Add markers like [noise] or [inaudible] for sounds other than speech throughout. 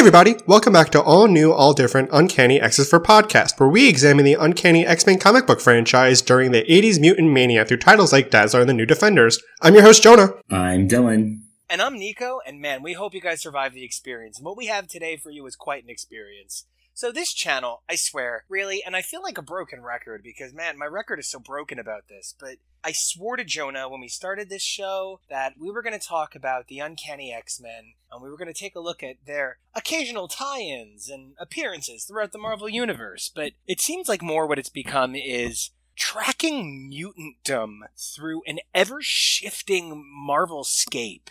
everybody, welcome back to all new, all different Uncanny X's for Podcast, where we examine the Uncanny X-Men comic book franchise during the 80s mutant mania through titles like Dazzler and the New Defenders. I'm your host, Jonah. I'm Dylan. And I'm Nico, and man, we hope you guys survive the experience. And what we have today for you is quite an experience. So this channel, I swear, really, and I feel like a broken record because man, my record is so broken about this, but I swore to Jonah when we started this show that we were going to talk about the Uncanny X-Men and we were going to take a look at their occasional tie-ins and appearances throughout the Marvel universe. But it seems like more what it's become is tracking mutantdom through an ever-shifting Marvel scape.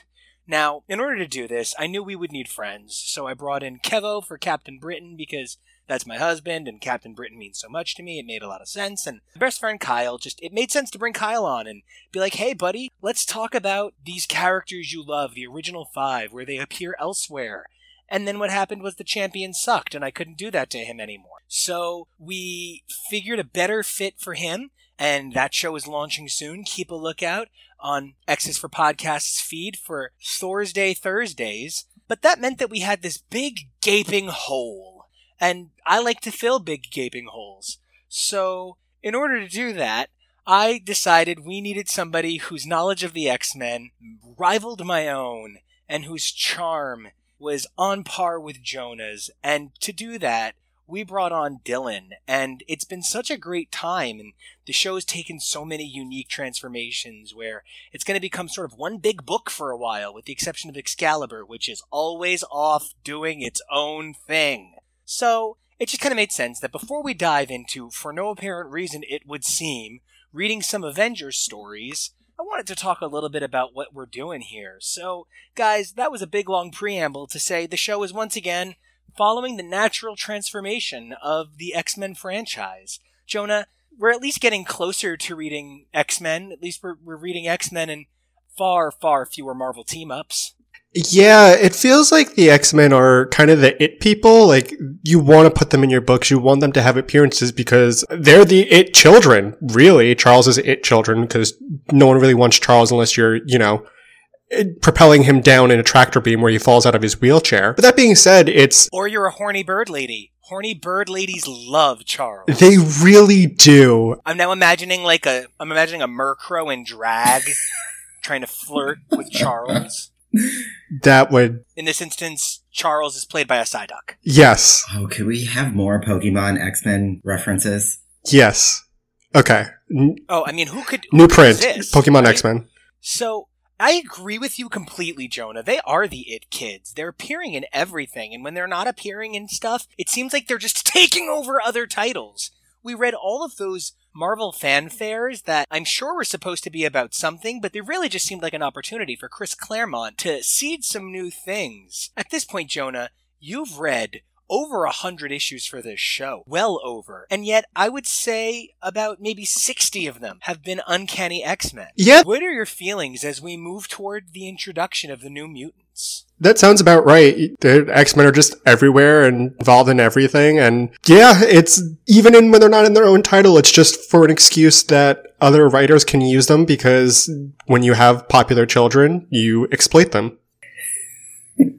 Now, in order to do this, I knew we would need friends, so I brought in Kevo for Captain Britain because that's my husband, and Captain Britain means so much to me. It made a lot of sense. And best friend Kyle, just it made sense to bring Kyle on and be like, hey, buddy, let's talk about these characters you love, the original five, where they appear elsewhere. And then what happened was the champion sucked, and I couldn't do that to him anymore. So we figured a better fit for him, and that show is launching soon. Keep a lookout on X's for Podcasts feed for Thursday Thursdays. But that meant that we had this big gaping hole. And I like to fill big gaping holes. So, in order to do that, I decided we needed somebody whose knowledge of the X Men rivaled my own and whose charm was on par with Jonah's. And to do that, we brought on Dylan, and it's been such a great time, and the show's taken so many unique transformations where it's going to become sort of one big book for a while, with the exception of Excalibur, which is always off doing its own thing. So, it just kind of made sense that before we dive into, for no apparent reason it would seem, reading some Avengers stories, I wanted to talk a little bit about what we're doing here. So, guys, that was a big long preamble to say the show is once again following the natural transformation of the X Men franchise. Jonah, we're at least getting closer to reading X Men. At least we're, we're reading X Men and far, far fewer Marvel team ups. Yeah, it feels like the X-Men are kind of the it people. Like, you want to put them in your books. You want them to have appearances because they're the it children. Really, Charles is it children because no one really wants Charles unless you're, you know, propelling him down in a tractor beam where he falls out of his wheelchair. But that being said, it's Or you're a horny bird lady. Horny bird ladies love Charles. they really do. I'm now imagining like a I'm imagining a Murkrow in drag trying to flirt with Charles. That would In this instance, Charles is played by a Psyduck. yes, Oh, could we have more Pokemon X Men references? yes. Okay, N- Oh, I mean, who could who new print, resist, Pokemon right? X Men. So I agree with you completely, Jonah. They are the it kids. They're appearing in everything, and when they're not appearing in stuff, it seems like they're just [laughs] taking over other titles. We read all of those Marvel fanfares that I'm sure were supposed to be about something, but they really just seemed like an opportunity for Chris Claremont to seed some new things. At this point, Jonah, you've read over a hundred issues for this show. Well over. And yet, I would say about maybe 60 of them have been Uncanny X-Men. Yeah, What are your feelings as we move toward the introduction of the new mutants? That sounds about right. X Men are just everywhere and involved in everything, and yeah, it's even in when they're not in their own title, it's just for an excuse that other writers can use them because when you have popular children, you exploit them. We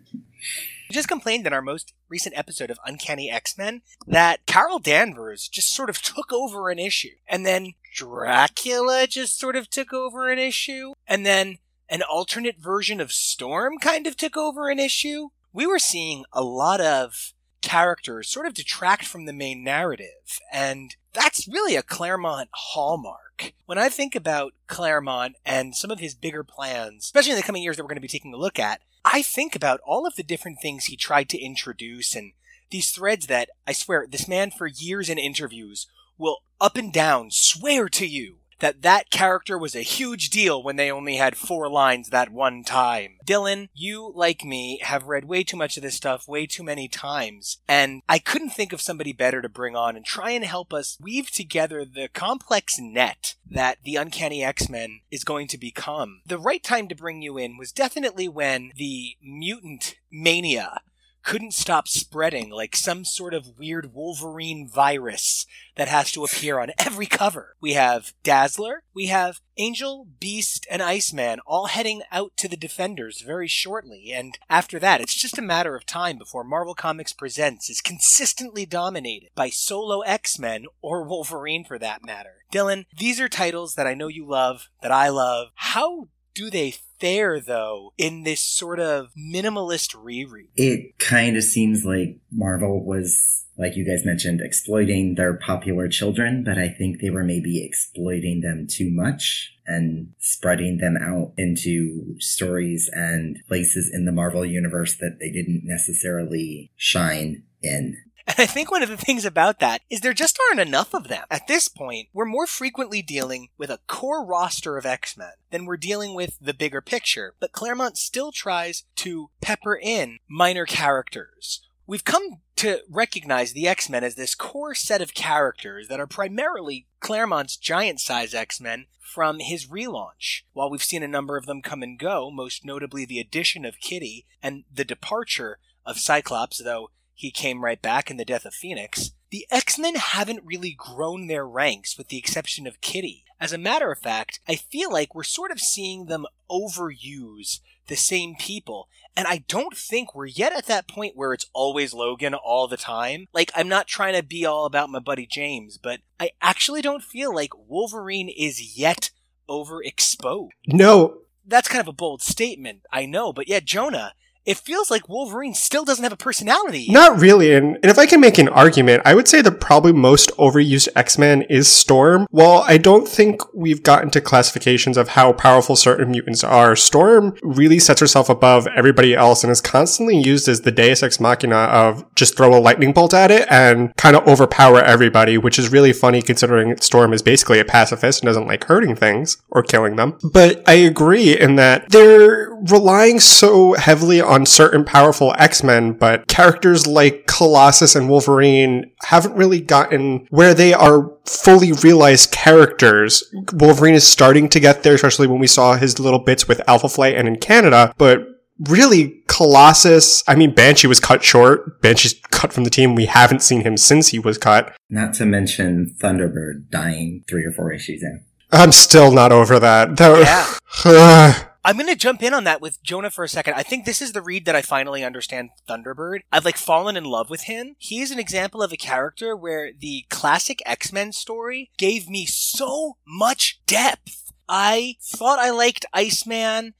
[laughs] just complained in our most recent episode of Uncanny X-Men that Carol Danvers just sort of took over an issue. And then Dracula just sort of took over an issue. And then an alternate version of Storm kind of took over an issue. We were seeing a lot of characters sort of detract from the main narrative. And that's really a Claremont hallmark. When I think about Claremont and some of his bigger plans, especially in the coming years that we're going to be taking a look at, I think about all of the different things he tried to introduce and these threads that I swear this man for years in interviews will up and down swear to you that that character was a huge deal when they only had four lines that one time. Dylan, you, like me, have read way too much of this stuff way too many times, and I couldn't think of somebody better to bring on and try and help us weave together the complex net that the Uncanny X-Men is going to become. The right time to bring you in was definitely when the mutant mania couldn't stop spreading like some sort of weird Wolverine virus that has to appear on every cover. We have Dazzler, we have Angel, Beast, and Iceman all heading out to the Defenders very shortly, and after that, it's just a matter of time before Marvel Comics Presents is consistently dominated by solo X-Men or Wolverine for that matter. Dylan, these are titles that I know you love, that I love. How do they fare though in this sort of minimalist reread? It kind of seems like Marvel was, like you guys mentioned, exploiting their popular children, but I think they were maybe exploiting them too much and spreading them out into stories and places in the Marvel universe that they didn't necessarily shine in. And I think one of the things about that is there just aren't enough of them. At this point, we're more frequently dealing with a core roster of X-Men than we're dealing with the bigger picture, but Claremont still tries to pepper in minor characters. We've come to recognize the X-Men as this core set of characters that are primarily Claremont's giant size X-Men from his relaunch. While we've seen a number of them come and go, most notably the addition of Kitty and the departure of Cyclops, though he came right back in the death of Phoenix, the X-Men haven't really grown their ranks with the exception of Kitty. As a matter of fact, I feel like we're sort of seeing them overuse the same people. And I don't think we're yet at that point where it's always Logan all the time. Like, I'm not trying to be all about my buddy James, but I actually don't feel like Wolverine is yet overexposed. No. That's kind of a bold statement, I know, but yeah, Jonah, it feels like Wolverine still doesn't have a personality. Not really. And, and if I can make an argument, I would say the probably most overused X-Men is Storm. While I don't think we've gotten to classifications of how powerful certain mutants are, Storm really sets herself above everybody else and is constantly used as the deus ex machina of just throw a lightning bolt at it and kind of overpower everybody, which is really funny considering Storm is basically a pacifist and doesn't like hurting things or killing them. But I agree in that they're relying so heavily on certain powerful X-Men, but characters like Colossus and Wolverine haven't really gotten where they are fully realized characters. Wolverine is starting to get there, especially when we saw his little bits with Alpha Flight and in Canada, but really Colossus, I mean Banshee was cut short. Banshee's cut from the team. We haven't seen him since he was cut. Not to mention Thunderbird dying three or four issues in. I'm still not over that. that yeah. [sighs] I'm going to jump in on that with Jonah for a second. I think this is the read that I finally understand Thunderbird. I've like fallen in love with him. He's an example of a character where the classic X-Men story gave me so much depth. I thought I liked Iceman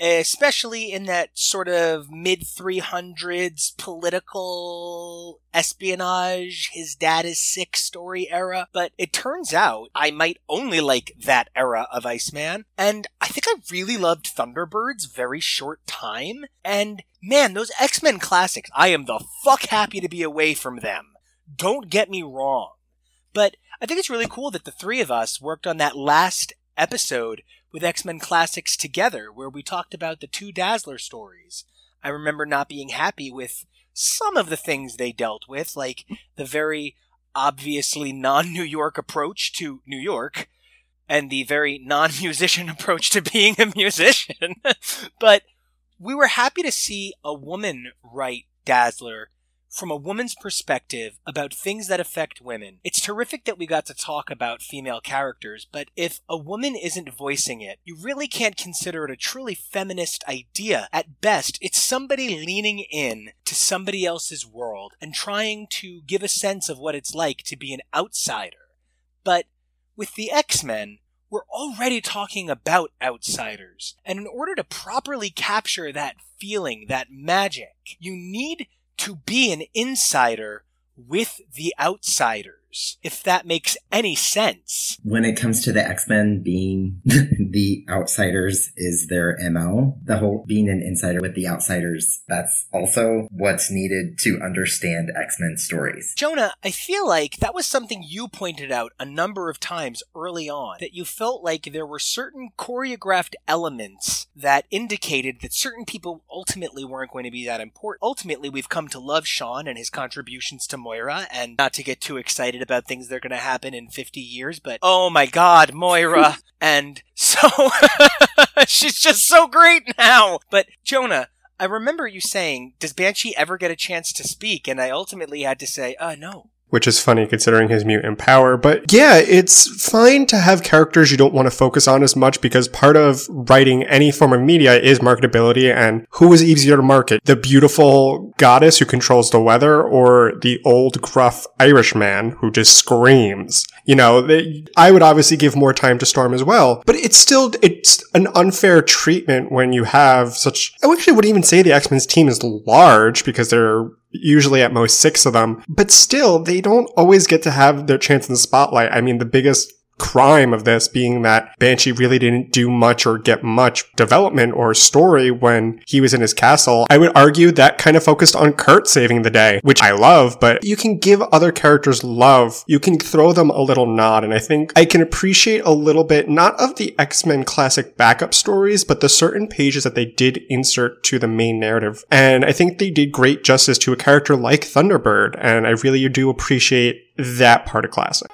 especially in that sort of mid 300s political espionage, his dad is sick story era. But it turns out I might only like that era of Iceman. And I think I really loved Thunderbird's very short time. And man, those X Men classics, I am the fuck happy to be away from them. Don't get me wrong. But I think it's really cool that the three of us worked on that last episode with X Men Classics together, where we talked about the two Dazzler stories. I remember not being happy with some of the things they dealt with, like the very obviously non New York approach to New York, and the very non musician [laughs] approach to being a musician. [laughs] but we were happy to see a woman write Dazzler from a woman's perspective about things that affect women. It's terrific that we got to talk about female characters, but if a woman isn't voicing it, you really can't consider it a truly feminist idea. At best, it's somebody leaning in to somebody else's world and trying to give a sense of what it's like to be an outsider. But with the X-Men, we're already talking about outsiders. And in order to properly capture that feeling, that magic, you need to be an insider with the outsiders. Outsiders, if that makes any sense. When it comes to the X-Men being [laughs] the outsiders is their MO, the whole being an insider with the outsiders, that's also what's needed to understand X-Men stories. Jonah, I feel like that was something you pointed out a number of times early on, that you felt like there were certain choreographed elements that indicated that certain people ultimately weren't going to be that important. Ultimately, we've come to love Sean and his contributions to Moira, and not to get too excited about things that are going to happen in 50 years, but oh my god, Moira! [laughs] and so, [laughs] she's just so great now! But, Jonah, I remember you saying, does Banshee ever get a chance to speak? And I ultimately had to say, uh, no. Which is funny considering his mutant power. But yeah, it's fine to have characters you don't want to focus on as much because part of writing any form of media is marketability and who is easier to market? The beautiful goddess who controls the weather or the old gruff Irish man who just screams? You know, I would obviously give more time to Storm as well, but it's still, it's an unfair treatment when you have such, I actually would even say the X-Men's team is large because they're usually at most six of them, but still, they don't always get to have their chance in the spotlight. I mean, the biggest crime of this being that Banshee really didn't do much or get much development or story when he was in his castle. I would argue that kind of focused on Kurt saving the day, which I love, but you can give other characters love. You can throw them a little nod. And I think I can appreciate a little bit, not of the X-Men classic backup stories, but the certain pages that they did insert to the main narrative. And I think they did great justice to a character like Thunderbird. And I really do appreciate that part of classic.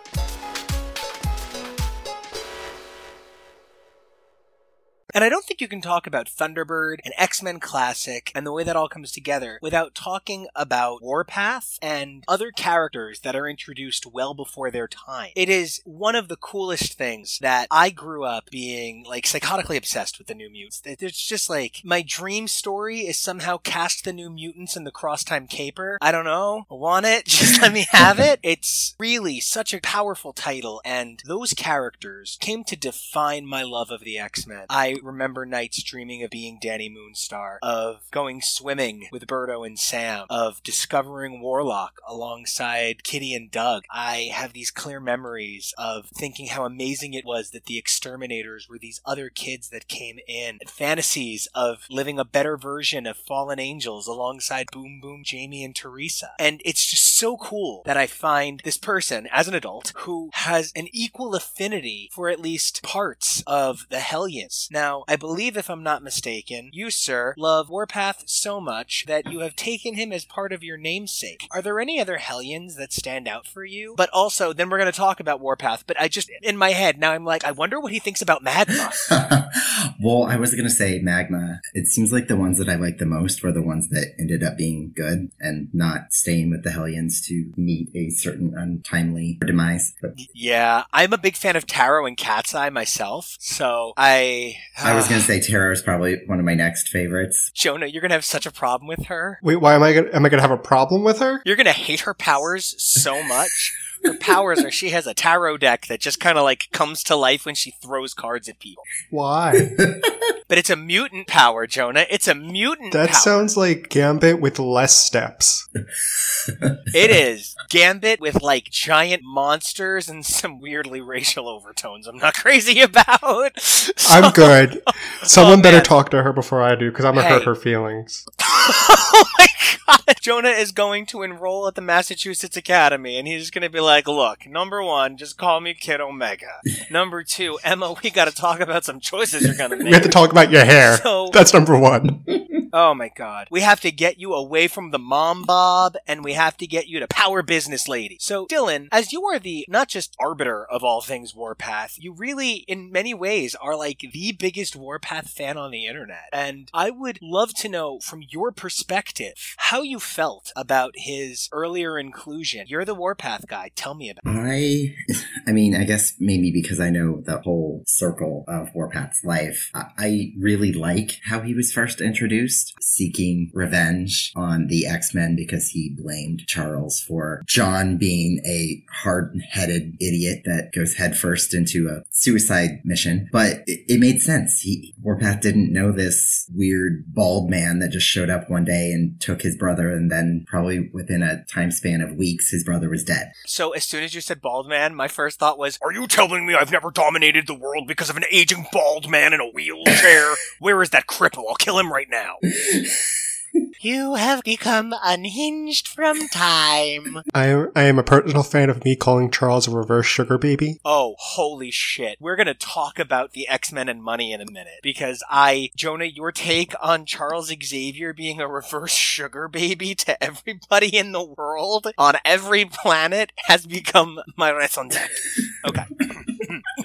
And I don't think you can talk about Thunderbird and X-Men Classic and the way that all comes together without talking about Warpath and other characters that are introduced well before their time. It is one of the coolest things that I grew up being like psychotically obsessed with the New Mutants. It's just like my dream story is somehow cast the New Mutants in the cross time Caper. I don't know. I want it. [laughs] Just let me have it. It's really such a powerful title and those characters came to define my love of the X-Men. I remember nights dreaming of being Dani Moonstar, of going swimming with Birdo and Sam, of discovering Warlock alongside Kitty and Doug. I have these clear memories of thinking how amazing it was that the exterminators were these other kids that came in. Fantasies of living a better version of fallen angels alongside Boom Boom, Jamie, and Teresa. And it's just so cool that I find this person as an adult who has an equal affinity for at least parts of the Hellions. Now, I believe, if I'm not mistaken, you, sir, love Warpath so much that you have taken him as part of your namesake. Are there any other Hellions that stand out for you? But also, then we're going to talk about Warpath, but I just, in my head, now I'm like, I wonder what he thinks about Magma. [laughs] well, I was going to say Magma. It seems like the ones that I liked the most were the ones that ended up being good and not staying with the Hellions to meet a certain untimely demise. But yeah, I'm a big fan of Tarot and Catseye myself, so I. I was [sighs] going to say Tarot is probably one of my next favorites. Jonah, you're going to have such a problem with her. Wait, why am I gonna, am I gonna have a problem with her? You're going to hate her powers so much. Her powers are she has a tarot deck that just kind of like comes to life when she throws cards at people. Why? [laughs] But it's a mutant power, Jonah. It's a mutant That power. sounds like Gambit with less steps. [laughs] It is Gambit with like giant monsters and some weirdly racial overtones. I'm not crazy about. So- [laughs] I'm good. Oh, Someone Oh, better talk to her before I do, because I'm gonna hurt her feelings. oh my god! Jonah is going to enroll at the Massachusetts Academy, and he's going to be like, "Look, number one, just call me Kid Omega. Number two, Emma, we got to talk about some choices you're going to make. We have to talk about your hair. So- That's number one. [laughs] Oh my god. We have to get you away from the mom bob, and we have to get you to power business lady. So, Dylan, as you are the not just arbiter of all things Warpath, you really, in many ways, are like the biggest Warpath fan on the internet. And I would love to know from your perspective how you felt about his earlier inclusion. You're the Warpath guy. Tell me about it. I, I mean, I guess maybe because I know the whole circle of Warpath's life, I, I really like how he was first introduced. Just seeking revenge on the X-Men because he blamed Charles for John being a hard-headed idiot that goes headfirst into a suicide mission. But it, it made sense. He, Warpath didn't know this weird bald man that just showed up one day and took his brother and then probably within a time span of weeks, his brother was dead. So as soon as you said bald man, my first thought was, Are you telling me I've never dominated the world because of an aging bald man in a wheelchair? [laughs] Where is that cripple? I'll kill him right now. You have become unhinged from time. I am, I am a personal fan of me calling Charles a reverse sugar baby. Oh, holy shit. We're gonna talk about the X-Men and money in a minute. Because I, Jonah, your take on Charles Xavier being a reverse sugar baby to everybody in the world on every planet has become my raison d'etre. Okay. [laughs]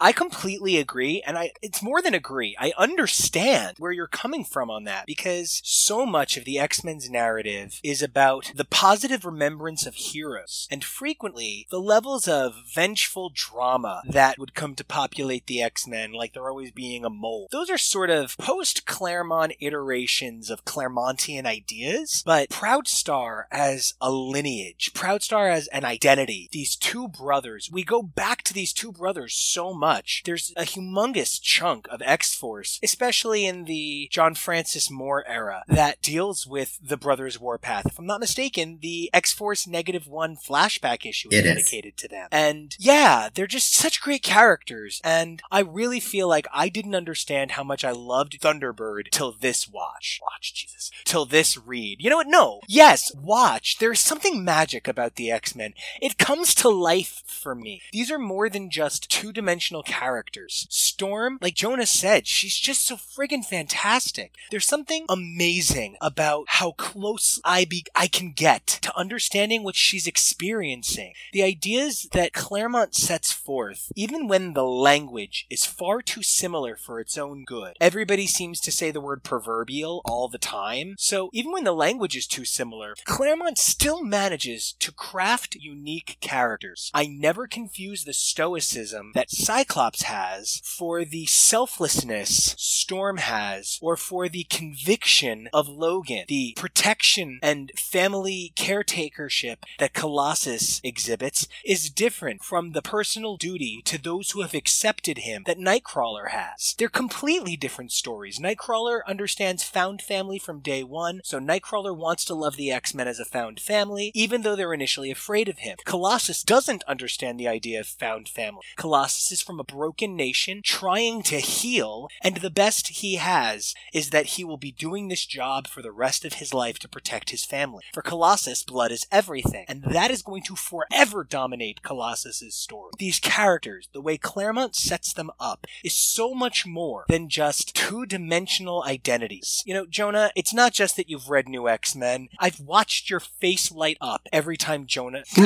I completely agree, and I it's more than agree. I understand where you're coming from on that because so much of the X-Men's narrative is about the positive remembrance of heroes, and frequently the levels of vengeful drama that would come to populate the X-Men, like they're always being a mole. Those are sort of post Claremont iterations of Claremontian ideas, but Proudstar as a lineage, Proudstar as an identity, these two brothers, we go back to these two brothers so much. There's a humongous chunk of X Force, especially in the John Francis Moore era, that deals with the brothers Warpath. If I'm not mistaken, the X Force Negative One flashback issue is It is. dedicated to them. And yeah, they're just such great characters. And I really feel like I didn't understand how much I loved Thunderbird till this watch. Watch, Jesus. Till this read. You know what? No. Yes, watch. There's something magic about the X-Men. It comes to life for me. These are more than just two dimensional characters. Storm, like Jonah said, she's just so friggin' fantastic. There's something amazing about how close I be I can get to understanding what she's experiencing. The ideas that Claremont sets forth, even when the language is far too similar for its own good. Everybody seems to say the word proverbial all the time. So even when the language is too similar, Claremont still manages to craft unique characters. I never confuse the stoicism that Cyclops has for the selflessness Storm has, or for the conviction of Logan, the protection and family caretakership that Colossus exhibits is different from the personal duty to those who have accepted him that Nightcrawler has. They're completely different stories. Nightcrawler understands found family from day one, so Nightcrawler wants to love the X-Men as a found family, even though they're initially afraid of him. Colossus doesn't understand the idea of found family. Colossus is from a broken nation trying to heal, and the best he has is that he will be doing this job for the rest of his life to protect his family. For Colossus, blood is everything, and that is going to forever dominate Colossus's story. These characters, the way Claremont sets them up, is so much more than just two-dimensional identities. You know, Jonah, it's not just that you've read New X-Men. I've watched your face light up every time Jonah. [laughs] [laughs]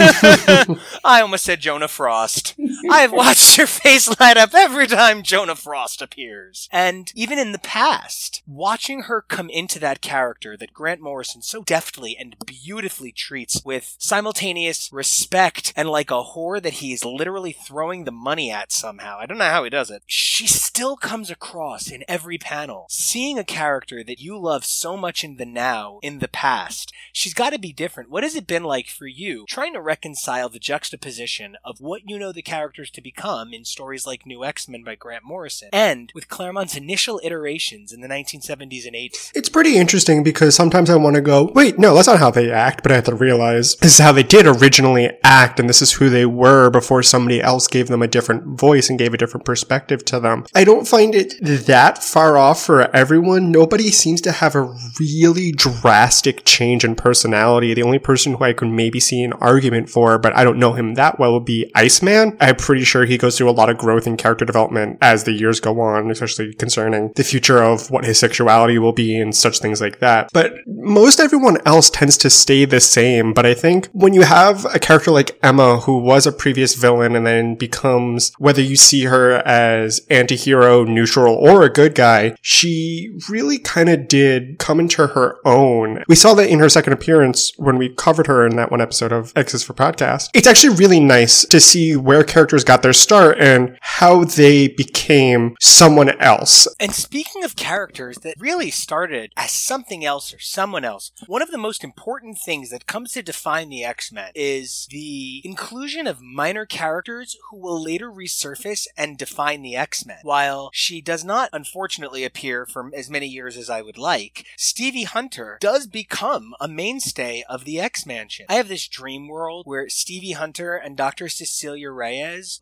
I almost said Jonah Frost. I've watched your face light up every time Jonah Frost appears. And even in the past, watching her come into that character that Grant Morrison so deftly and beautifully treats with simultaneous respect and like a whore that he is literally throwing the money at somehow. I don't know how he does it. She still comes across in every panel. Seeing a character that you love so much in the now, in the past, she's got to be different. What has it been like for you trying to reconcile the juxtaposition of what you know the characters to become in stories like New X-Men by Grant Morrison and with Claremont's initial iterations in the 1970s and 80s? It's pretty interesting because sometimes I want to go, wait, no, that's not how they act, but I have to realize this is how they did originally act and this is who they were before somebody else gave them a different voice and gave a different perspective to them. I don't find it that far off for everyone. Nobody seems to have a really drastic change in personality. The only person who I could maybe see an argument for, but I don't know him that well, would be Iceman. I'm pretty sure he goes through a lot of growth and character development as the years go on, especially concerning the future of what his sexuality will be and such things like that. But most everyone else tends to stay the same. But I think when you have a character like Emma, who was a previous villain and then becomes, whether you see her as anti-hero, neutral, or a good guy, she really kind of did come into her own. We saw that in her second appearance when we covered her in that one episode of X's for Podcast. It's actually really nice to see where character characters got their start and how they became someone else. And speaking of characters that really started as something else or someone else, one of the most important things that comes to define the X-Men is the inclusion of minor characters who will later resurface and define the X-Men. While she does not unfortunately appear for as many years as I would like, Stevie Hunter does become a mainstay of the X-Mansion. I have this dream world where Stevie Hunter and Dr. Cecilia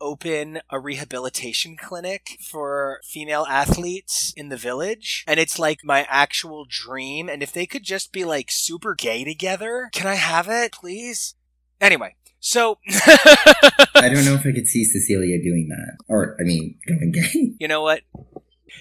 Open a rehabilitation clinic for female athletes in the village. And it's like my actual dream. And if they could just be like super gay together, can I have it, please? Anyway, so [laughs] I don't know if I could see Cecilia doing that. Or, I mean, going gay. [laughs] you know what?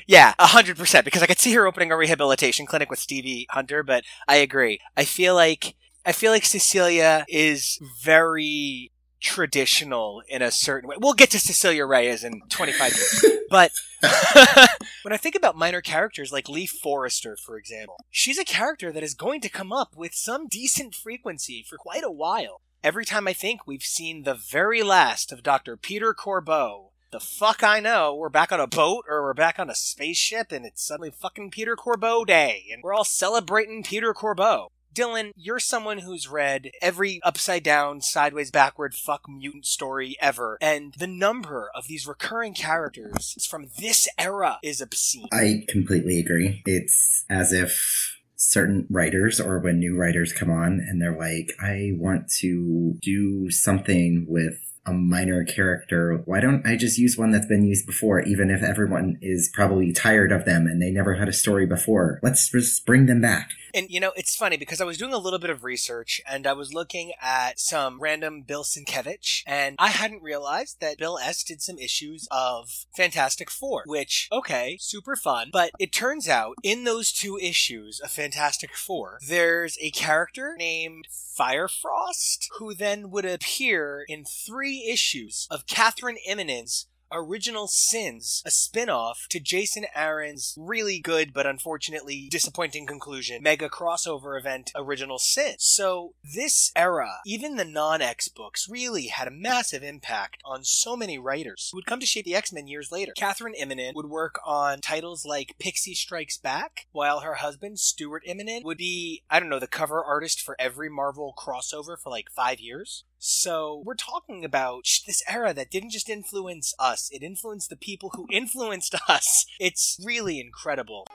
Yeah, a hundred percent. Because I could see her opening a rehabilitation clinic with Stevie Hunter, but I agree. I feel like I feel like Cecilia is very traditional in a certain way. We'll get to Cecilia Reyes in 25 years. [laughs] but [laughs] when I think about minor characters like Lee Forrester, for example, she's a character that is going to come up with some decent frequency for quite a while. Every time I think we've seen the very last of Dr. Peter Corbeau, the fuck I know, we're back on a boat or we're back on a spaceship and it's suddenly fucking Peter Corbeau day and we're all celebrating Peter Corbeau. Dylan, you're someone who's read every upside down, sideways, backward, fuck mutant story ever, and the number of these recurring characters from this era is obscene. I completely agree. It's as if certain writers or when new writers come on and they're like, I want to do something with a minor character, why don't I just use one that's been used before, even if everyone is probably tired of them and they never had a story before? Let's just bring them back. And you know, it's funny because I was doing a little bit of research and I was looking at some random Bill Sienkiewicz, and I hadn't realized that Bill S did some issues of Fantastic Four, which, okay, super fun. But it turns out in those two issues of Fantastic Four, there's a character named Firefrost who then would appear in three issues of Kathryn Immonen's Original Sins, a spin-off to Jason Aaron's really good but unfortunately disappointing conclusion, mega crossover event Original Sin. So this era, even the non-X books really had a massive impact on so many writers who would come to shape the X-Men years later. Kathryn Immonen would work on titles like Pixie Strikes Back, while her husband, Stuart Immonen, would be, I don't know, the cover artist for every Marvel crossover for like five years. So we're talking about this era that didn't just influence us, it influenced the people who [laughs] influenced us. It's really incredible.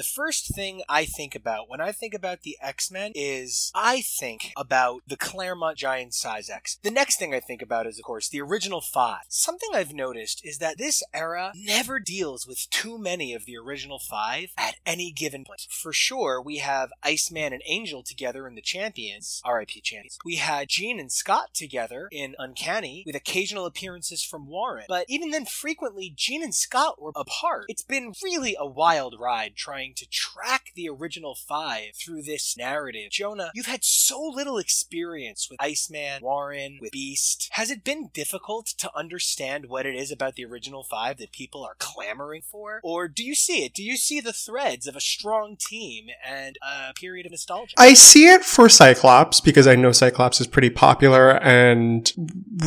The first thing I think about when I think about the X Men is I think about the Claremont Giant Size X. The next thing I think about is, of course, the original five. Something I've noticed is that this era never deals with too many of the original five at any given point. For sure, we have Iceman and Angel together in the Champions, RIP Champions. We had Jean and Scott together in Uncanny, with occasional appearances from Warren. But even then, frequently, Jean and Scott were apart. It's been really a wild ride trying to track the original five through this narrative. Jonah, you've had so little experience with Iceman, Warren, with Beast. Has it been difficult to understand what it is about the original five that people are clamoring for? Or do you see it? Do you see the threads of a strong team and a period of nostalgia? I see it for Cyclops because I know Cyclops is pretty popular and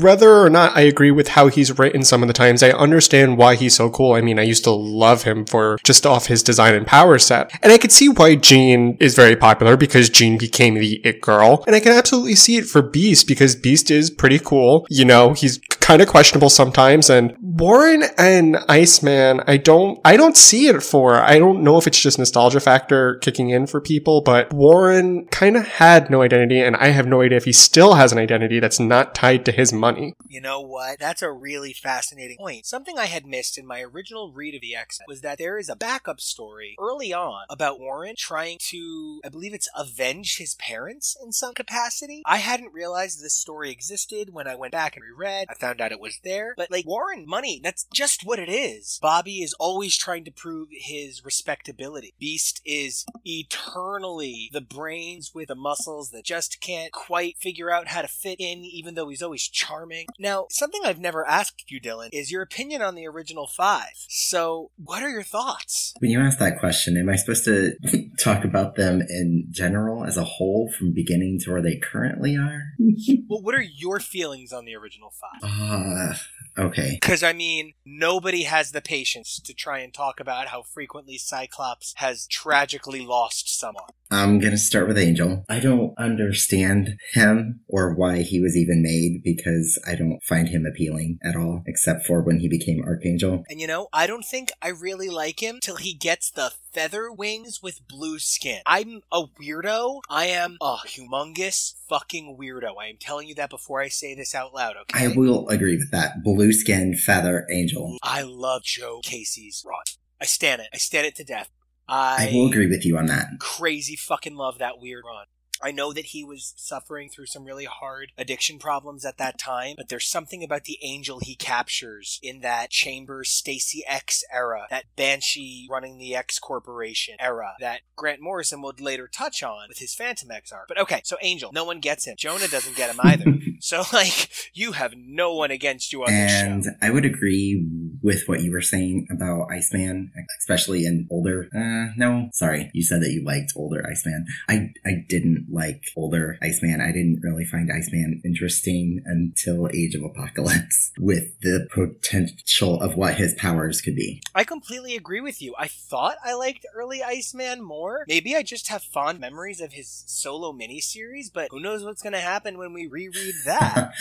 whether or not I agree with how he's written some of the times, I understand why he's so cool. I mean, I used to love him for just off his design and power set. And I could see why Jean is very popular because Jean became the it girl. And I can absolutely see it for Beast because Beast is pretty cool. You know, he's kind of questionable sometimes. And Warren and Iceman, I don't, I don't see it for. I don't know if it's just nostalgia factor kicking in for people, but Warren kind of had no identity and I have no idea if he still has an identity that's not tied to his money. You know what? That's a really fascinating point. Something I had missed in my original read of the X was that there is a backup story early on about Warren trying to, I believe it's avenge his parents in some capacity. I hadn't realized this story existed when I went back and reread. I found found out it was there. But like Warren money, that's just what it is. Bobby is always trying to prove his respectability. Beast is eternally the brains with the muscles that just can't quite figure out how to fit in, even though he's always charming. Now, something I've never asked you, Dylan, is your opinion on the original five. So, what are your thoughts? When you ask that question, am I supposed to [laughs] talk about them in general as a whole from beginning to where they currently are? [laughs] well, what are your feelings on the original five? Uh, Uh, okay. Because, I mean, nobody has the patience to try and talk about how frequently Cyclops has tragically lost someone. I'm gonna start with Angel. I don't understand him or why he was even made because I don't find him appealing at all, except for when he became Archangel. And you know, I don't think I really like him till he gets the feather wings with blue skin. I'm a weirdo. I am a humongous fucking weirdo. I am telling you that before I say this out loud, okay? I will agree with that. Blue skin, feather, angel. I love Joe Casey's run. I stand it. I stand it to death. I, I will agree with you on that. Crazy fucking love that weird run. I know that he was suffering through some really hard addiction problems at that time, but there's something about the angel he captures in that chamber Stacy X era, that Banshee running the X Corporation era, that Grant Morrison would later touch on with his Phantom X arc. But okay, so Angel, no one gets him. Jonah doesn't get him either. [laughs] so like, you have no one against you on and this show. I would agree with what you were saying about Iceman, especially in older. Uh, no, sorry, you said that you liked older Iceman. I I didn't like older Iceman. I didn't really find Iceman interesting until Age of Apocalypse [laughs] with the potential of what his powers could be. I completely agree with you. I thought I liked early Iceman more. Maybe I just have fond memories of his solo miniseries, but who knows what's going to happen when we reread [laughs] that.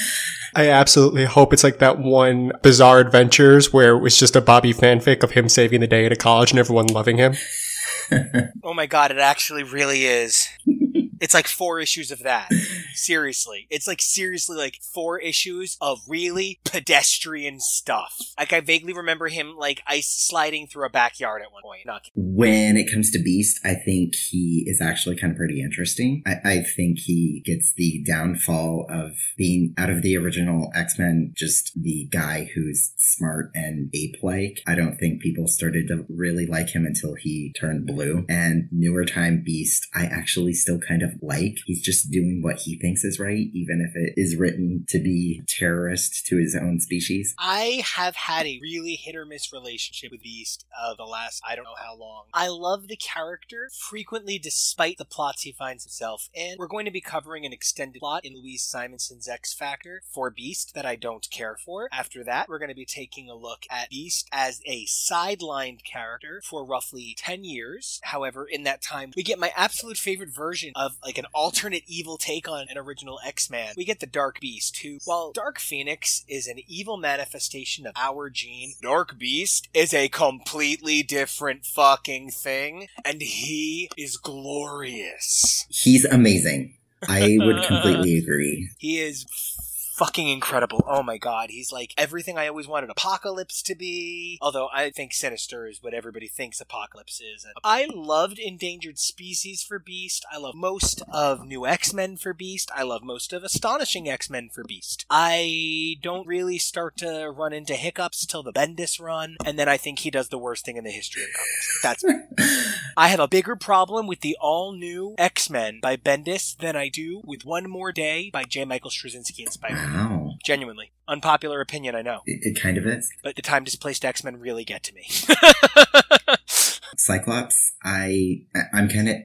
I absolutely hope it's like that one Bizarre Adventures where it was just a Bobby fanfic of him saving the day at a college and everyone loving him. [laughs] oh my god, it actually really is. It's like four issues of that. Seriously. It's like seriously like four issues of really pedestrian stuff. Like I vaguely remember him like ice sliding through a backyard at one point. Not when it comes to Beast, I think he is actually kind of pretty interesting. I, I think he gets the downfall of being out of the original X-Men, just the guy who's smart and ape-like. I don't think people started to really like him until he turned blue. And newer time Beast, I actually still kind of like. He's just doing what he thinks is right, even if it is written to be terrorist to his own species. I have had a really hit or miss relationship with Beast of the last I don't know how long. I love the character frequently despite the plots he finds himself in. We're going to be covering an extended plot in Louise Simonson's X Factor for Beast that I don't care for. After that, we're going to be taking a look at Beast as a sidelined character for roughly 10 years. However, in that time, we get my absolute favorite version of like an alternate evil take on an original X-Man. We get the Dark Beast, who, while Dark Phoenix is an evil manifestation of our Jean, Dark Beast is a completely different fucking thing, and he is glorious. He's amazing. I would [laughs] completely agree. He is fucking incredible. Oh my god, he's like everything I always wanted Apocalypse to be. Although I think Sinister is what everybody thinks Apocalypse is. And I loved Endangered Species for Beast. I love most of New X Men for Beast. I love most of Astonishing X Men for Beast. I don't really start to run into hiccups till the Bendis run, and then I think he does the worst thing in the history of comics. That's [laughs] I have a bigger problem with the all new X Men by Bendis than I do with One More Day by J. Michael Straczynski and Spider. Wow. Genuinely. Unpopular opinion, I know. It, it kind of is. But the time displaced X Men really get to me. [laughs] Cyclops, I I'm kind of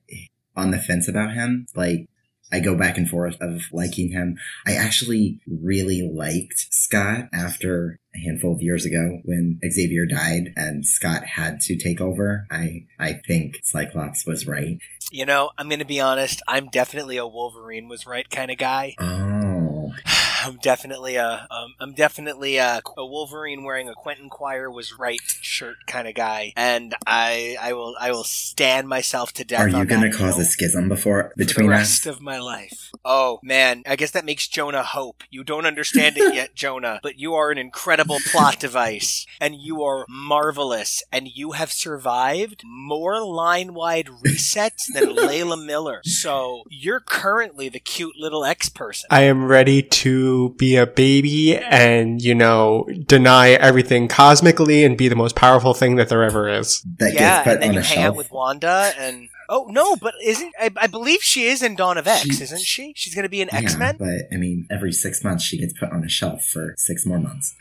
on the fence about him. Like I go back and forth of liking him. I actually really liked Scott after a handful of years ago when Xavier died and Scott had to take over. I I think Cyclops was right. You know, I'm going to be honest. I'm definitely a Wolverine was right kind of guy. Oh. [sighs] [sighs] [sighs] I'm definitely a um, I'm definitely a, a Wolverine wearing a Quentin Quire was right shirt kind of guy, and I I will I will stand myself to death. Are you going to cause a schism before between for the rest us? of my life? Oh man, I guess that makes Jonah hope. You don't understand it yet, [laughs] Jonah, but you are an incredible plot device, and you are marvelous, and you have survived more line wide resets than [laughs] Layla Miller. So you're currently the cute little X person. I am ready to to be a baby and, you know, deny everything cosmically and be the most powerful thing that there ever is. That yeah, gets put and then on you a hang out shelf. with Wanda and oh no, but isn't I, I believe she is in Dawn of X, She- isn't she? She's gonna be in Yeah, X Men. but I mean, every six months she gets put on a shelf for six more months.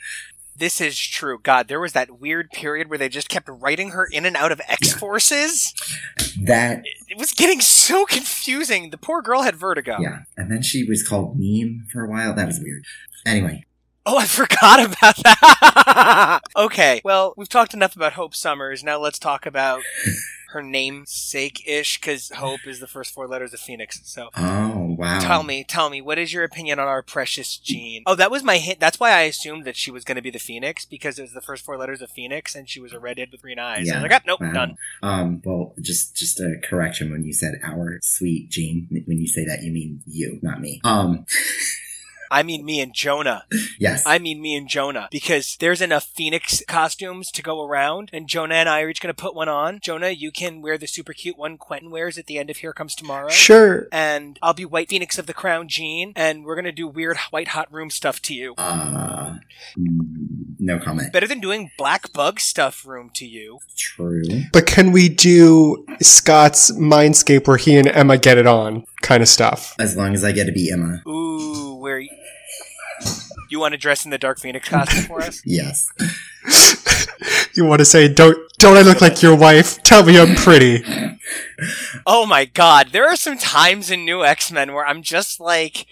This is true. God, there was that weird period where they just kept writing her in and out of X Forces. That It was getting so confusing. The poor girl had vertigo. yeah, and then she was called Meme for a while. That was weird. Anyway, Oh, I [laughs] forgot about that. [laughs] okay, well, we've talked enough about Hope Summers. Now let's talk about [laughs] her namesake ish, because Hope is the first four letters of Phoenix. So oh wow, tell me, tell me, what is your opinion on our precious Jean? Oh, that was my hint. That's why I assumed that she was going to be the Phoenix, because it was the first four letters of Phoenix, and she was a redhead with green eyes. I was like, ah, nope, wow. done. Um, well, just just a correction when you said our sweet Jean. When you say that, you mean you, not me. Um, I mean, me and Jonah. yes, I mean, me and Jonah, because there's enough Phoenix costumes to go around, and Jonah and I are each going to put one on. Jonah, you can wear the super cute one Quentin wears at the end of Here Comes Tomorrow. Sure. And I'll be White Phoenix of the Crown Jean, and we're going to do weird white hot room stuff to you. uh, mm, no comment. Better than doing black bug stuff room to you. True. But can we do Scott's Mindscape where he and Emma get it on kind of stuff? As long as I get to be Emma. Ooh, where you, you want to dress in the Dark Phoenix costume for us? [laughs] Yes. [laughs] You want to say, don't, don't I look like your wife? Tell me I'm pretty. Oh my god, there are some times in New X Men where I'm just like,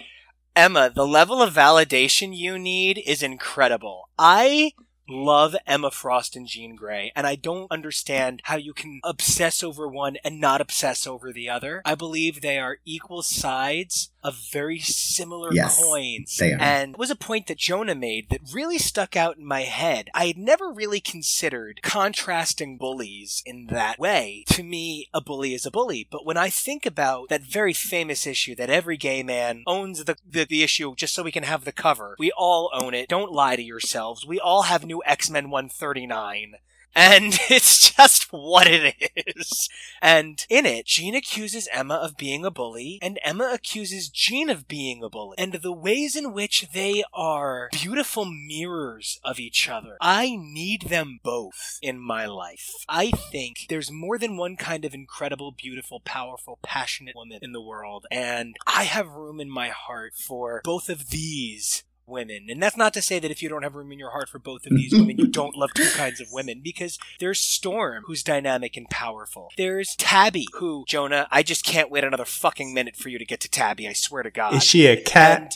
Emma, the level of validation you need is incredible. I love Emma Frost and Jean Grey, and I don't understand how you can obsess over one and not obsess over the other. I believe they are equal sides of very similar Yes, coins. they are. And it was a point that Jonah made that really stuck out in my head. I had never really considered contrasting bullies in that way. To me, a bully is a bully. But when I think about that very famous issue that every gay man owns the, the, the issue just so we can have the cover, we all own it. Don't lie to yourselves. We all have new X-Men 139. And [laughs] it's just what it is. And in it, Jean accuses Emma of being a bully, and Emma accuses Jean of being a bully. And the ways in which they are beautiful mirrors of each other. I need them both in my life. I think there's more than one kind of incredible, beautiful, powerful, passionate woman in the world, and I have room in my heart for both of these women. And that's not to say that if you don't have room in your heart for both of these women, you don't love two kinds of women, because there's Storm, who's dynamic and powerful. There's Tabby, who, Jonah, I just can't wait another fucking minute for you to get to Tabby, I swear to God. Is she a cat?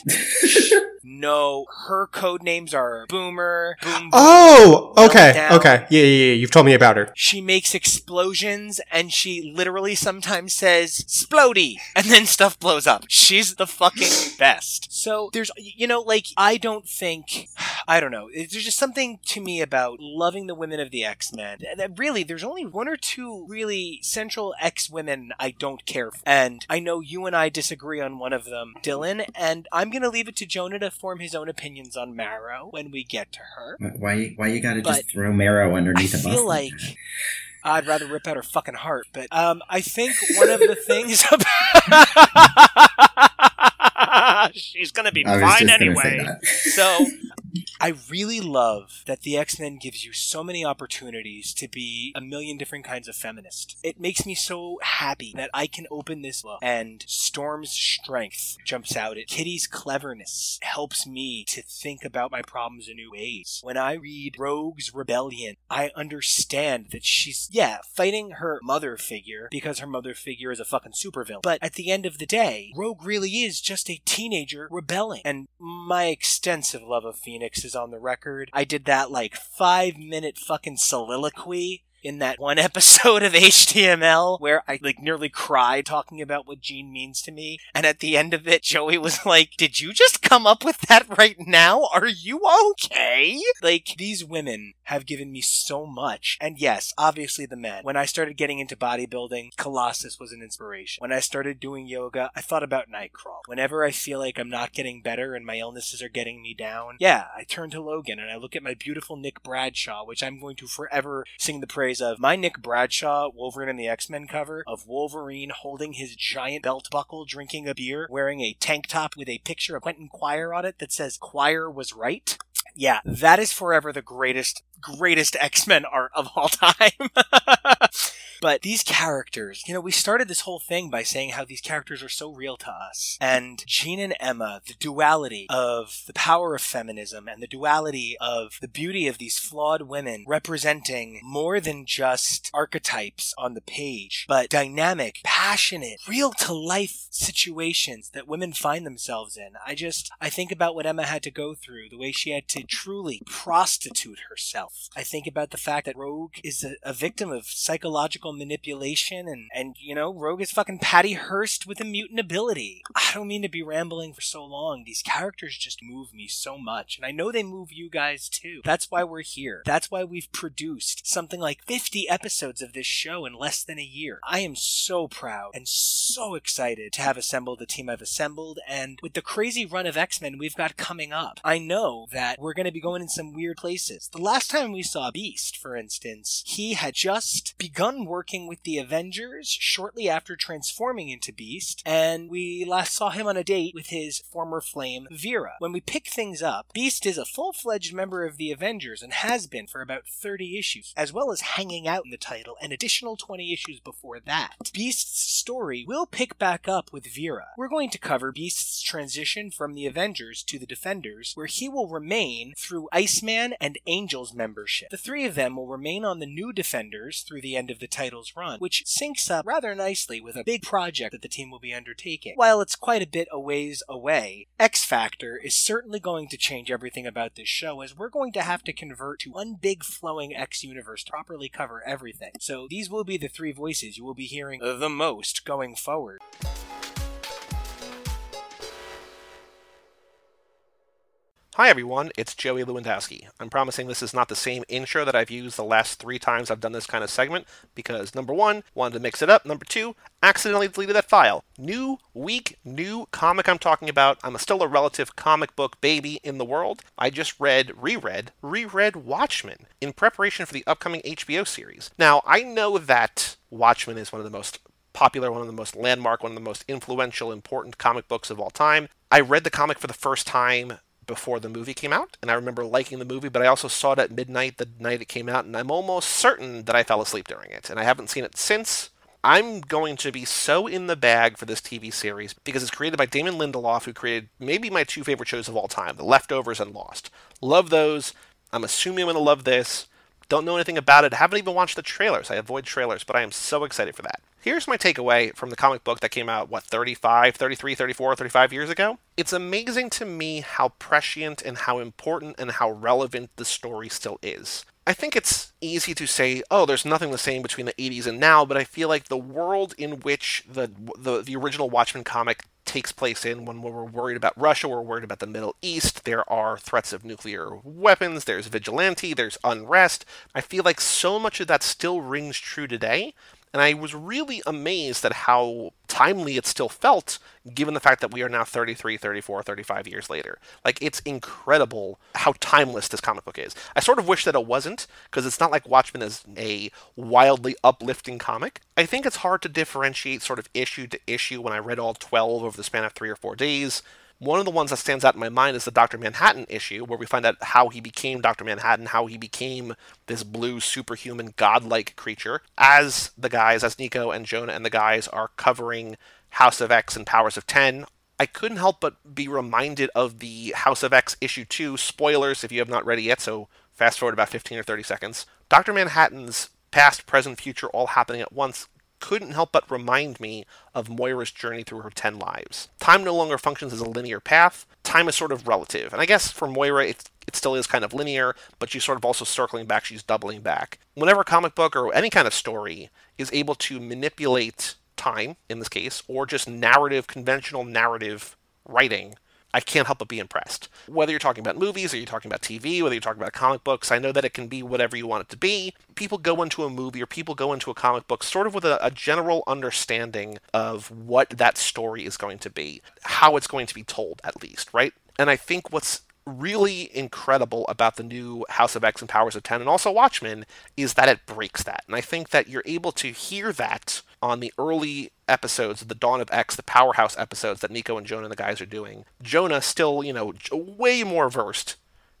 No, her code names are Boomer, Boom Boom. Oh, okay, Meltdown. okay. Yeah, yeah, yeah. You've told me about her. She makes explosions and she literally sometimes says splody and then stuff blows up. She's the fucking best. So there's, you know, like, I don't think, I don't know, there's just something to me about loving the women of the X-Men. That really, there's only one or two really central X-women I don't care for. And I know you and I disagree on one of them, Dylan, and I'm gonna leave it to Jonah to form his own opinions on Marrow when we get to her. Why? Why you gotta But just throw Marrow underneath I a bus? I feel like like- I'd rather rip out her fucking heart, but um, I think one of the [laughs] things about [laughs] [laughs] she's gonna be I fine just gonna say anyway. [laughs] So I really love that the X Men gives you so many opportunities to be a million different kinds of feminist. It makes me so happy that I can open this book and Storm's strength jumps out at Kitty's cleverness helps me to think about my problems in new ways. When I read Rogue's Rebellion, I understand that she's, yeah, fighting her mother figure because her mother figure is a fucking supervillain. But at the end of the day, Rogue really is just a teenager rebelling. And my extensive love of Phoenix is on the record. I did that like five minute fucking soliloquy in that one [laughs] episode of HTML where I like nearly cried talking about what Jean means to me. And at the end of it, Joey was like, Did you just come up with that [laughs] right now? Are you okay? Like, these women have given me so much. And yes, obviously the men. When I started getting into bodybuilding, Colossus was an inspiration. When I started doing yoga, I thought about Nightcrawl. Whenever I feel like I'm not getting better and my illnesses are getting me down, yeah, I turn to Logan and I look at my beautiful Nick Bradshaw, which I'm going to forever sing the praise of my Nick Bradshaw Wolverine and the X-Men cover of Wolverine holding his giant belt buckle, drinking a beer, wearing a tank top with a picture of Quentin Quire on it that says Quire was right. Yeah, that is forever the greatest greatest X-Men art of all [laughs] time. But these characters, you know, we started this whole thing by saying how these characters are so real to us. And Jean and Emma, the duality of the power of feminism and the duality of the beauty of these flawed women representing more than just archetypes on the page, but dynamic, passionate, real to life situations that women find themselves in. I just, I think about what Emma had to go through, the way she had to truly prostitute herself. I think about the fact that Rogue is a, a victim of psychological manipulation and and you know rogue is fucking patty hearst with a mutant ability. I don't mean to be rambling for so long. These characters just move me so much and i know they move you guys too. That's why we're here. That's why we've produced something like 50 episodes of this show in less than a year. I am so proud and so excited to have assembled the team i've assembled and with the crazy run of x-men we've got coming up i know that we're going to be going in some weird places. The last time we saw beast for instance he had just begun working working with the Avengers shortly after transforming into Beast, and we last saw him on a date with his former flame, Vera. When we pick things up, Beast is a full fledged member of the Avengers and has been for about 30 issues, as well as hanging out in the title an additional 20 issues before that. Beast's story will pick back up with Vera. We're going to cover Beast's transition from the Avengers to the Defenders, where he will remain through Iceman and Angel's membership. The three of them will remain on the new Defenders through the end of the title's run, which syncs up rather nicely with a big project that the team will be undertaking. While it's quite a bit a ways away, X Factor is certainly going to change everything about this show as we're going to have to convert to one big flowing X universe to properly cover everything. So these will be the three voices you will be hearing the most going forward. Hi everyone, it's Joey Lewandowski. I'm promising this is not the same intro that I've used the last three times I've done this kind of segment, because number one, wanted to mix it up, number two, accidentally deleted that file. New week, new comic I'm talking about. I'm still a relative comic book baby in the world. I just read, reread, reread Watchmen in preparation for the upcoming HBO series. Now, I know that Watchmen is one of the most popular, one of the most landmark, one of the most influential, important comic books of all time. I read the comic for the first time before the movie came out, and I remember liking the movie, but I also saw it at midnight the night it came out, and I'm almost certain that I fell asleep during it, and I haven't seen it since. I'm going to be so in the bag for this TV series because it's created by Damon Lindelof, who created maybe my two favorite shows of all time, The Leftovers and Lost. Love those. I'm assuming I'm going to love this. Don't know anything about it. Haven't even watched the trailers. I avoid trailers, but I am so excited for that. Here's my takeaway from the comic book that came out, what, 35, 33, 34, 35 years ago? It's amazing to me how prescient and how important and how relevant the story still is. I think it's easy to say, oh, there's nothing the same between the 80s and now, but I feel like the world in which the, the, the original Watchmen comic takes place in when we're worried about Russia, we're worried about the Middle East, there are threats of nuclear weapons, there's vigilante, there's unrest. I feel like so much of that still rings true today, and I was really amazed at how timely it still felt, given the fact that we are now 33, 34, 35 years later. Like, it's incredible how timeless this comic book is. I sort of wish that it wasn't, because it's not like Watchmen is a wildly uplifting comic. I think it's hard to differentiate sort of issue to issue when I read all 12 over the span of three or four days. One of the ones that stands out in my mind is the Dr. Manhattan issue, where we find out how he became Dr. Manhattan, how he became this blue superhuman godlike creature, as the guys, as Nico and Jonah and the guys are covering House of X and Powers of 10. I couldn't help but be reminded of the House of X issue 2 spoilers if you have not read it yet, so fast forward about 15 or 30 seconds. Dr. Manhattan's past, present, future all happening at once couldn't help but remind me of Moira's journey through her 10 lives. Time no longer functions as a linear path, time is sort of relative. And I guess for Moira, it, it still is kind of linear, but she's sort of also circling back, she's doubling back. Whenever a comic book or any kind of story is able to manipulate time, in this case, or just narrative, conventional narrative writing, I can't help but be impressed. Whether you're talking about movies or you're talking about TV, whether you're talking about comic books, I know that it can be whatever you want it to be. People go into a movie or people go into a comic book sort of with a, a general understanding of what that story is going to be, how it's going to be told, at least, right? And I think what's really incredible about the new House of X and Powers of 10 and also Watchmen is that it breaks that. And I think that you're able to hear that on the early episodes, of the Dawn of X, the Powerhouse episodes that Nico and Jonah and the guys are doing. Jonah still, you know, way more versed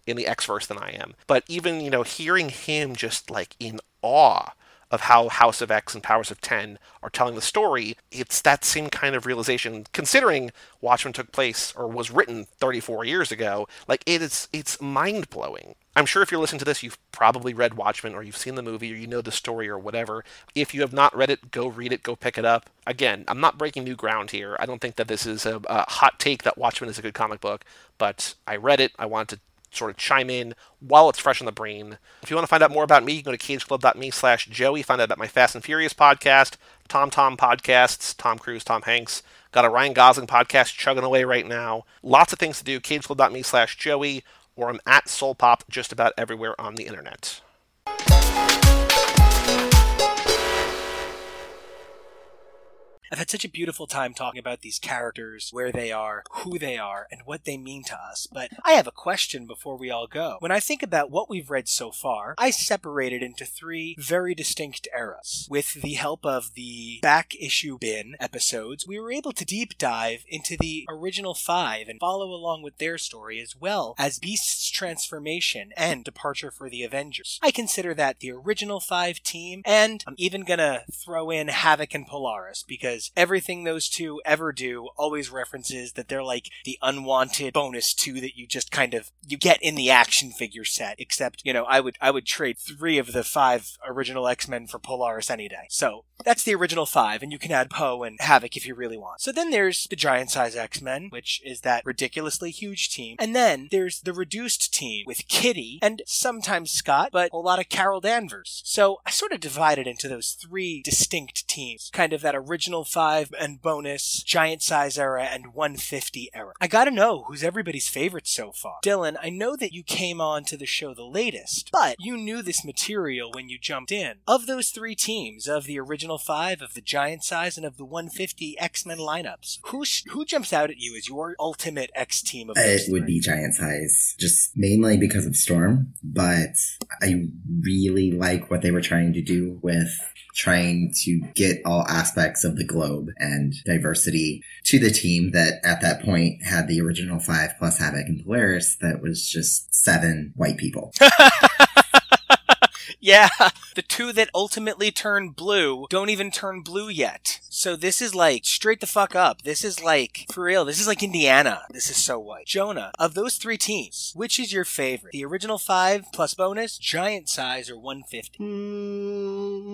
in the X verse than I am. But even, you know, hearing him just like in awe of how House of X and Powers of 10 are telling the story, it's that same kind of realization considering Watchmen took place or was written 34 years ago. Like it is it's mind-blowing. I'm sure if you're listening to this, you've probably read Watchmen or you've seen the movie or you know the story or whatever. If you have not read it, go read it, go pick it up. Again, I'm not breaking new ground here. I don't think that this is a, a hot take that Watchmen is a good comic book, but I read it. I wanted to sort of chime in while it's fresh in the brain. If you want to find out more about me, you can go to cageclub.me slash Joey. Find out about my Fast and Furious podcast, Tom Tom podcasts, Tom Cruise, Tom Hanks. Got a Ryan Gosling podcast chugging away right now. Lots of things to do. cageclub.me slash Joey, or I'm at SoulPop just about everywhere on the internet. I've had such a beautiful time talking about these characters, where they are, who they are, and what they mean to us. But I have a question before we all go. When I think about what we've read so far, I separate it into three very distinct eras. With the help of the back issue bin episodes, we were able to deep dive into the original five and follow along with their story as well as Beast's transformation and departure for the Avengers. I consider that the original five team, and I'm even gonna throw in Havoc and Polaris because everything those two ever do always references that they're like the unwanted bonus two that you just kind of you get in the action figure set. Except, you know, I would I would trade three of the five original X Men for Polaris any day. So that's the original five, and you can add Poe and Havoc if you really want. So then there's the giant size X Men, which is that ridiculously huge team, and then there's the reduced team with Kitty and sometimes Scott, but a lot of Carol Danvers. So I sort of divided into those three distinct teams, kind of that original 5 and bonus, giant size era, and 150 era. I gotta know who's everybody's favorite so far. Dylan, I know that you came on to the show the latest, but you knew this material when you jumped in. Of those three teams, of the original 5, of the giant size, and of the 150 X-Men lineups, who, sh- who jumps out at you as your ultimate X team of uh, It would be giant size, just mainly because of Storm, but I really like what they were trying to do with trying to get all aspects of the globe and diversity to the team that at that point had the original five plus Havoc and Polaris that was just seven white people. [laughs] yeah, [laughs] the two that ultimately turn blue don't even turn blue yet. So this is like straight the fuck up. This is like for real. This is like Indiana. This is so white. Jonah, of those three teams, which is your favorite? The original five plus bonus, giant size, or 150? Mm,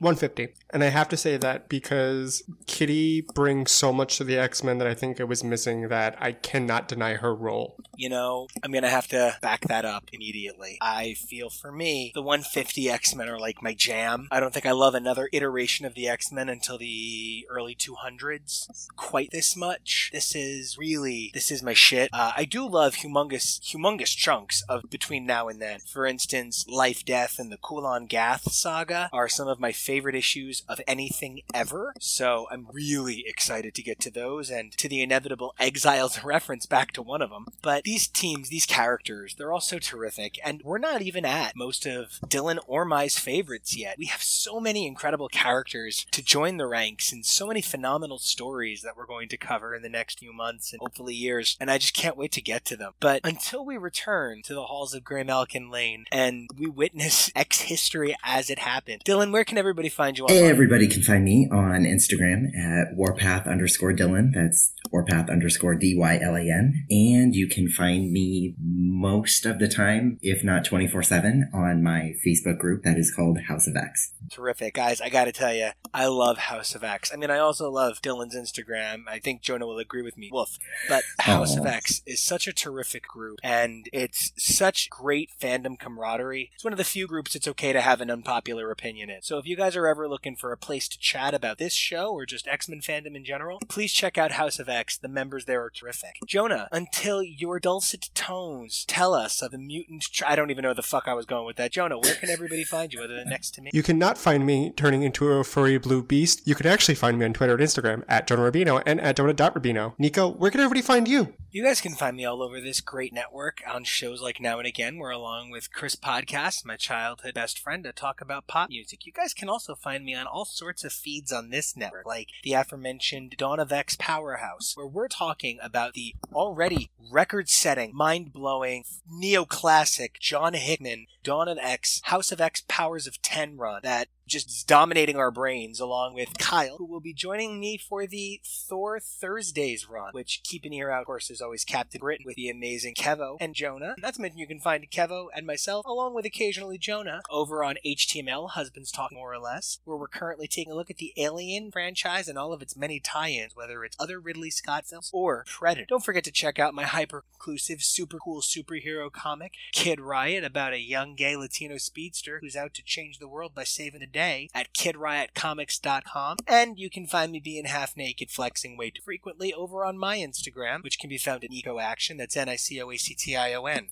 150. And I have to say that because Kitty brings so much to the X Men that I think it was missing that I cannot deny her role. You know, I'm going to have to back that up immediately. I feel for me, the 150 X Men are like my jam. I don't think I love another iteration of the X Men until the early 200s quite this much. This is really, this is my shit. Uh, I do love humongous, humongous chunks of between now and then. For instance, Life, Death, and the Kulan Gath saga are some of my favorite issues of anything ever. So I'm really excited to get to those and to the inevitable Exiles [laughs] reference back to one of them. But these teams, these characters, they're all so terrific. And we're not even at most of Dylan or my's favorites yet. We have so many incredible characters to join the ranks and so many phenomenal stories that we're going to cover in the next few months and hopefully years. And I just can't wait to get to them. But until we return to the halls of Graymalkin Lane and we witness [laughs] X history as it happened, Dylan, where can everybody find you online? Everybody can find me on Instagram at warpath underscore Dylan. That's warpath underscore D Y L A N. And you can find me most of the time, if not 24 7, on my Facebook group that is called House of X. Terrific. Guys, I gotta tell you, I love House of X. I mean, I also love Dylan's Instagram. I think Jonah will agree with me. Wolf, But House of X is such a terrific group, and it's such great fandom camaraderie. It's one of the few groups it's okay to have an unpopular opinion in. So if you guys are ever looking for a place to chat about this show or just X Men fandom in general, please check out House of X. The members there are terrific. Jonah, until your dulcet tones tell us of the mutant. Tr- I don't even know the fuck I was going with that. Jonah, where can everybody find you other than next to me? You cannot find me turning into a furry blue beast. You can actually find me on Twitter and Instagram at Jonah Rubino and at Jonah.Rubino. Nico, where can everybody find you? You guys can find me all over this great network on shows like Now and Again, where along with Chris Podcast, my childhood best friend, to talk about pop music. You guys can also find me on all sorts of feeds on this network, like the aforementioned Dawn of X Powerhouse, where we're talking about the already record-setting, mind-blowing, neoclassic John Hickman Dawn of X House of X Powers of 10 run that just dominating our brains, along with Kyle, who will be joining me for the Thor Thursdays run, which keep an ear out, of course, is always Captain Britain with the amazing Kevo and Jonah. Not to mention you can find Kevo and myself, along with occasionally Jonah, over on HTML, Husbands Talk More or Less, where we're currently taking a look at the Alien franchise and all of its many tie-ins, whether it's other Ridley Scott films or Predator. Don't forget to check out my hyper-inclusive, super cool superhero comic, Kid Riot, about a young gay Latino speedster who's out to change the world by saving the day at kidriotcomics.com. And you can find me being half naked, flexing way too frequently over on my Instagram, which can be found at Nico Action. That's N I C O A C T I O N.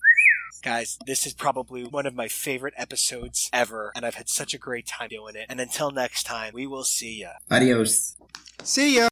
Guys, this is probably one of my favorite episodes ever, and I've had such a great time doing it. And until next time, we will see ya. Adios. See ya!